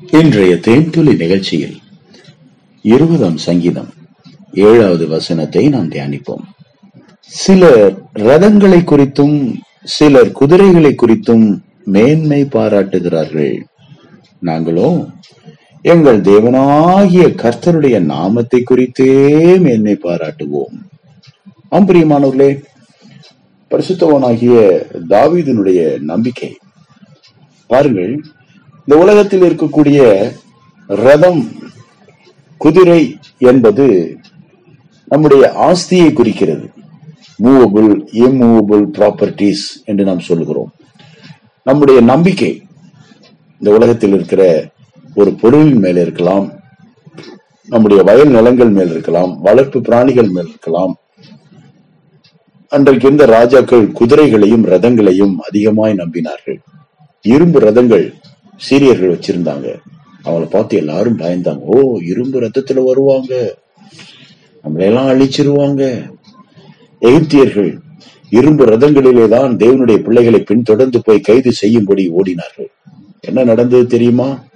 இன்றைய தேன்துளி நிகழ்ச்சியில் இருபதாம் சங்கீதம் ஏழாவது வசனத்தை நாம் தியானிப்போம். சிலர் ரதங்களை குறித்தும் சிலர் குதிரைகளை குறித்தும் மேன்மை பாராட்டுகிறார்கள். நாங்களோ எங்கள் தேவனாகிய கர்த்தருடைய நாமத்தை குறித்தே மேன்மை பாராட்டுவோம். ஆம் பிரியமானவர்களே பரிசுத்தவனாகிய தாவீதினுடைய நம்பிக்கை. பாருங்கள் இந்த உலகத்தில் இருக்கக்கூடிய ரதம் குதிரை என்பது நம்முடைய ஆஸ்தியை குறிக்கிறது. மூவபிள் இம்மூவபிள் ப்ராப்பர்டிஸ் என்று நாம் சொல்கிறோம். நம்முடைய நம்பிக்கை. இந்த உலகத்தில் இருக்கிற ஒரு பொருளின் மேல் இருக்கலாம் நம்முடைய வயல் நிலங்கள் மேல் இருக்கலாம் வளர்ப்பு பிராணிகள் மேல் இருக்கலாம். அன்றைக்கு இருந்த ராஜாக்கள் குதிரைகளையும் ரதங்களையும் அதிகமாய் நம்பினார்கள். இரும்பு ரதங்கள் சீரியர்கள் வச்சிருந்தாங்க. அவங்கள பார்த்து எல்லாரும் பயந்தாங்க. ஓ இரும்பு ரத்தத்துல வருவாங்க. நம்மளையெல்லாம் அழிச்சிருவாங்க. எகிப்தியர்கள் இரும்பு ரதங்களிலே தான் தேவனுடைய பிள்ளைகளை பின்தொடர்ந்து போய் கைது செய்யும்படி ஓடினார்கள். என்ன நடந்தது தெரியுமா?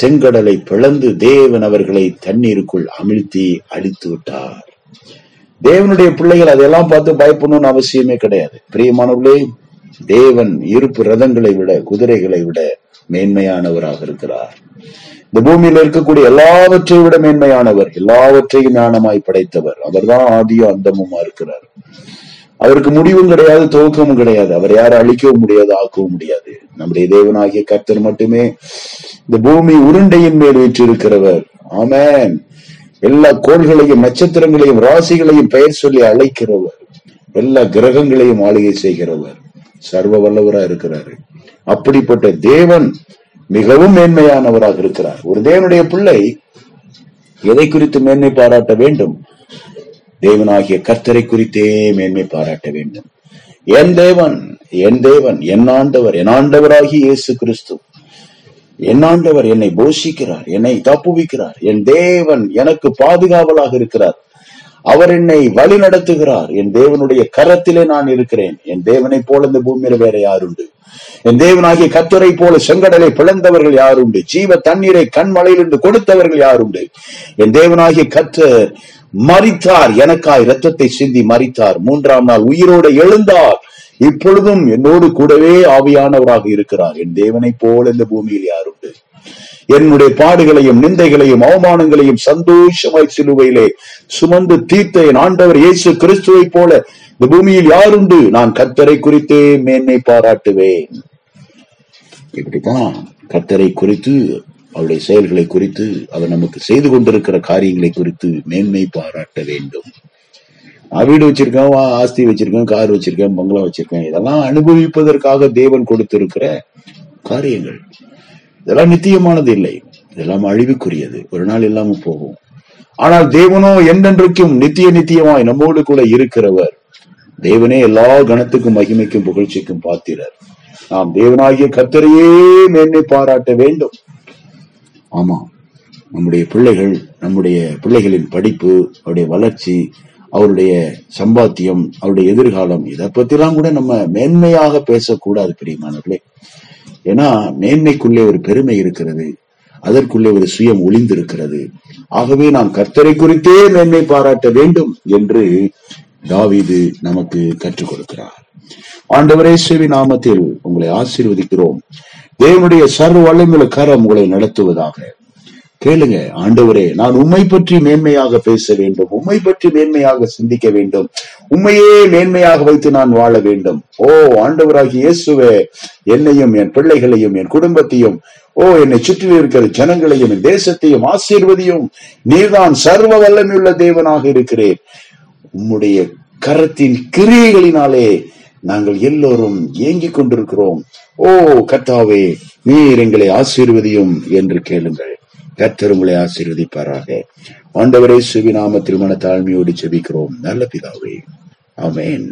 செங்கடலை பிளந்து தேவன் அவர்களை தண்ணீருக்குள் அமிழ்த்தி அழித்து விட்டார். தேவனுடைய பிள்ளைகள் அதெல்லாம் பார்த்து பயப்படணும்னு அவசியமே கிடையாது. பிரியமானவர்களே தேவன் இருப்பு ரதங்களை விட குதிரைகளை விட மேன்மையானவராக இருக்கிறார். இந்த பூமியில இருக்கக்கூடிய எல்லாவற்றை விட மேன்மையானவர் எல்லாவற்றையும் ஞானமாய் படைத்தவர். அவர்தான் ஆதியும் அந்தமுமா இருக்கிறார். அவருக்கு முடிவும் கிடையாது துவக்கமும் கிடையாது. அவர் யாரும் அழிக்கவும் முடியாது ஆக்கவும் முடியாது. நம்முடைய தேவனாகிய கர்த்தர் மட்டுமே இந்த பூமி உருண்டையின் மேல் வீற்றிருக்கிறவர். ஆமேன். எல்லா கோள்களையும் நட்சத்திரங்களையும் ராசிகளையும் பெயர் சொல்லி அழைக்கிறவர். எல்லா கிரகங்களையும் ஆளுகை செய்கிறவர். சர்வ வல்லவரா இருக்கிறாரு. அப்படிப்பட்ட தேவன் மிகவும் மேன்மையானவராக இருக்கிறார். ஒரு தேவனுடைய பிள்ளை எதை குறித்து மேன்மை பாராட்ட வேண்டும்? தேவனாகிய கர்த்தரை குறித்தே மேன்மை பாராட்ட வேண்டும். என் தேவன் என் தேவன் என் ஆண்டவர் என் ஆண்டவராகி இயேசு கிறிஸ்து. என் ஆண்டவர் என்னை போஷிக்கிறார் என்னை தப்புவிக்கிறார். என் தேவன் எனக்கு பாதுகாவலாக இருக்கிறார். அவர் என்னை வழி நடத்துகிறார். என் தேவனுடைய கரத்திலே நான் இருக்கிறேன். என் தேவனை போல இந்த பூமியில வேற யாருண்டு என் தேவனாகிய கத்துரை போல செங்கடலை பிளந்தவர்கள் யாருண்டு ஜீவ தண்ணீரை கண்மலையிலிருந்து கொடுத்தவர்கள் யாருண்டு என் தேவனாகிய கத்தர் மறித்தார் எனக்காய் இரத்தத்தை சிந்தி மறித்தார் மூன்றாம் நாள் உயிரோடு எழுந்தார். இப்பொழுதும் என்னோடு கூடவே ஆவியானவராக இருக்கிறார். என் தேவனை போல இந்த பூமியில் யாருண்டு என்னுடைய பாடுகளையும் நிந்தைகளையும் அவமானங்களையும் சந்தோஷமாய் சிலுவையிலே சுமந்து தீர்த்த என் ஆண்டவர் இயேசு கிறிஸ்துவை போல இந்த பூமியில் யாருண்டு? நான் கத்தரை குறித்தே மேன்மை பாராட்டுவேன். இப்படிதான் கத்தரை குறித்து அவருடைய செயல்களை குறித்து அவர் நமக்கு செய்து கொண்டிருக்கிற காரியங்களை குறித்து மேன்மை பாராட்ட வேண்டும். நான் வீடு வச்சிருக்கேன் வா- ஆஸ்தி வச்சிருக்கேன் கார் வச்சிருக்கேன் பங்களா வச்சிருக்கேன். இதெல்லாம் அனுபவிப்பதற்காக தேவன் கொடுத்திருக்கிற காரியங்கள். இதெல்லாம் நித்தியமானது இல்லை. இதெல்லாம் அழிவுக்குரியது. ஒரு நாள் இல்லாம போகும். ஆனால் தேவனோ என்றென்றைக்கும் நித்திய நித்தியமாய் நம்மோடு கூட இருக்கிறவர். தேவனே எல்லா கணத்துக்கும் மகிமைக்கும் புகழ்ச்சிக்கும் பாத்திரர். நாம் தேவனாகிய கத்தரையே மேன்மை பாராட்ட வேண்டும். ஆமா. நம்முடைய பிள்ளைகள் நம்முடைய பிள்ளைகளின் படிப்பு அவருடைய வளர்ச்சி அவருடைய சம்பாத்தியம் அவருடைய எதிர்காலம் இதை பத்திலாம் கூட நம்ம மேன்மையாக பேசக்கூடாது பிரியமானவர்களே. ஏன்னா மேன்மைக்குள்ளே ஒரு பெருமை இருக்கிறது. அதற்குள்ளே ஒரு சுயம் ஒளிந்திருக்கிறது. ஆகவே நாம் கர்த்தரை குறித்தே மேன்மை பாராட்ட வேண்டும் என்று தாவிது நமக்கு கற்றுக் கொடுக்கிறார். ஆண்டவரே நாமத்தில் உங்களை ஆசீர்வதிக்கிறோம். தேவனுடைய சர்வ வல்லமுள்ள கரம் உங்களை நடத்துவதாக. கேளுங்க ஆண்டவரே நான் உண்மை பற்றி மேன்மையாக பேச வேண்டும் உண்மை பற்றி மேன்மையாக சிந்திக்க வேண்டும் உண்மையே மேன்மையாக வைத்து நான் வாழ வேண்டும். ஓ ஆண்டவராகி இயேசுவே என்னையும் என் பிள்ளைகளையும் என் குடும்பத்தையும் ஓ என்னை சுற்றி இருக்கிற ஜனங்களையும் என் தேசத்தையும் ஆசீர்வதியும் நீர்தான் சர்வ வல்லமையுள்ள தேவனாக இருக்கிறேன். உம்முடைய கரத்தின் கிரியைகளினாலே நாங்கள் எல்லோரும் ஏங்கிக் கொண்டிருக்கிறோம். ஓ கர்த்தாவே நீர் எங்களை ஆசீர்வதியும் என்று கேளுங்கள். கத்தர் உங்களை ஆசீர்வதிப்பாராக. ஆண்டவரே சுவிநாம திருமண தாழ்மையோடு செபிக்கிறோம் நல்ல பிதாவே. அமேன்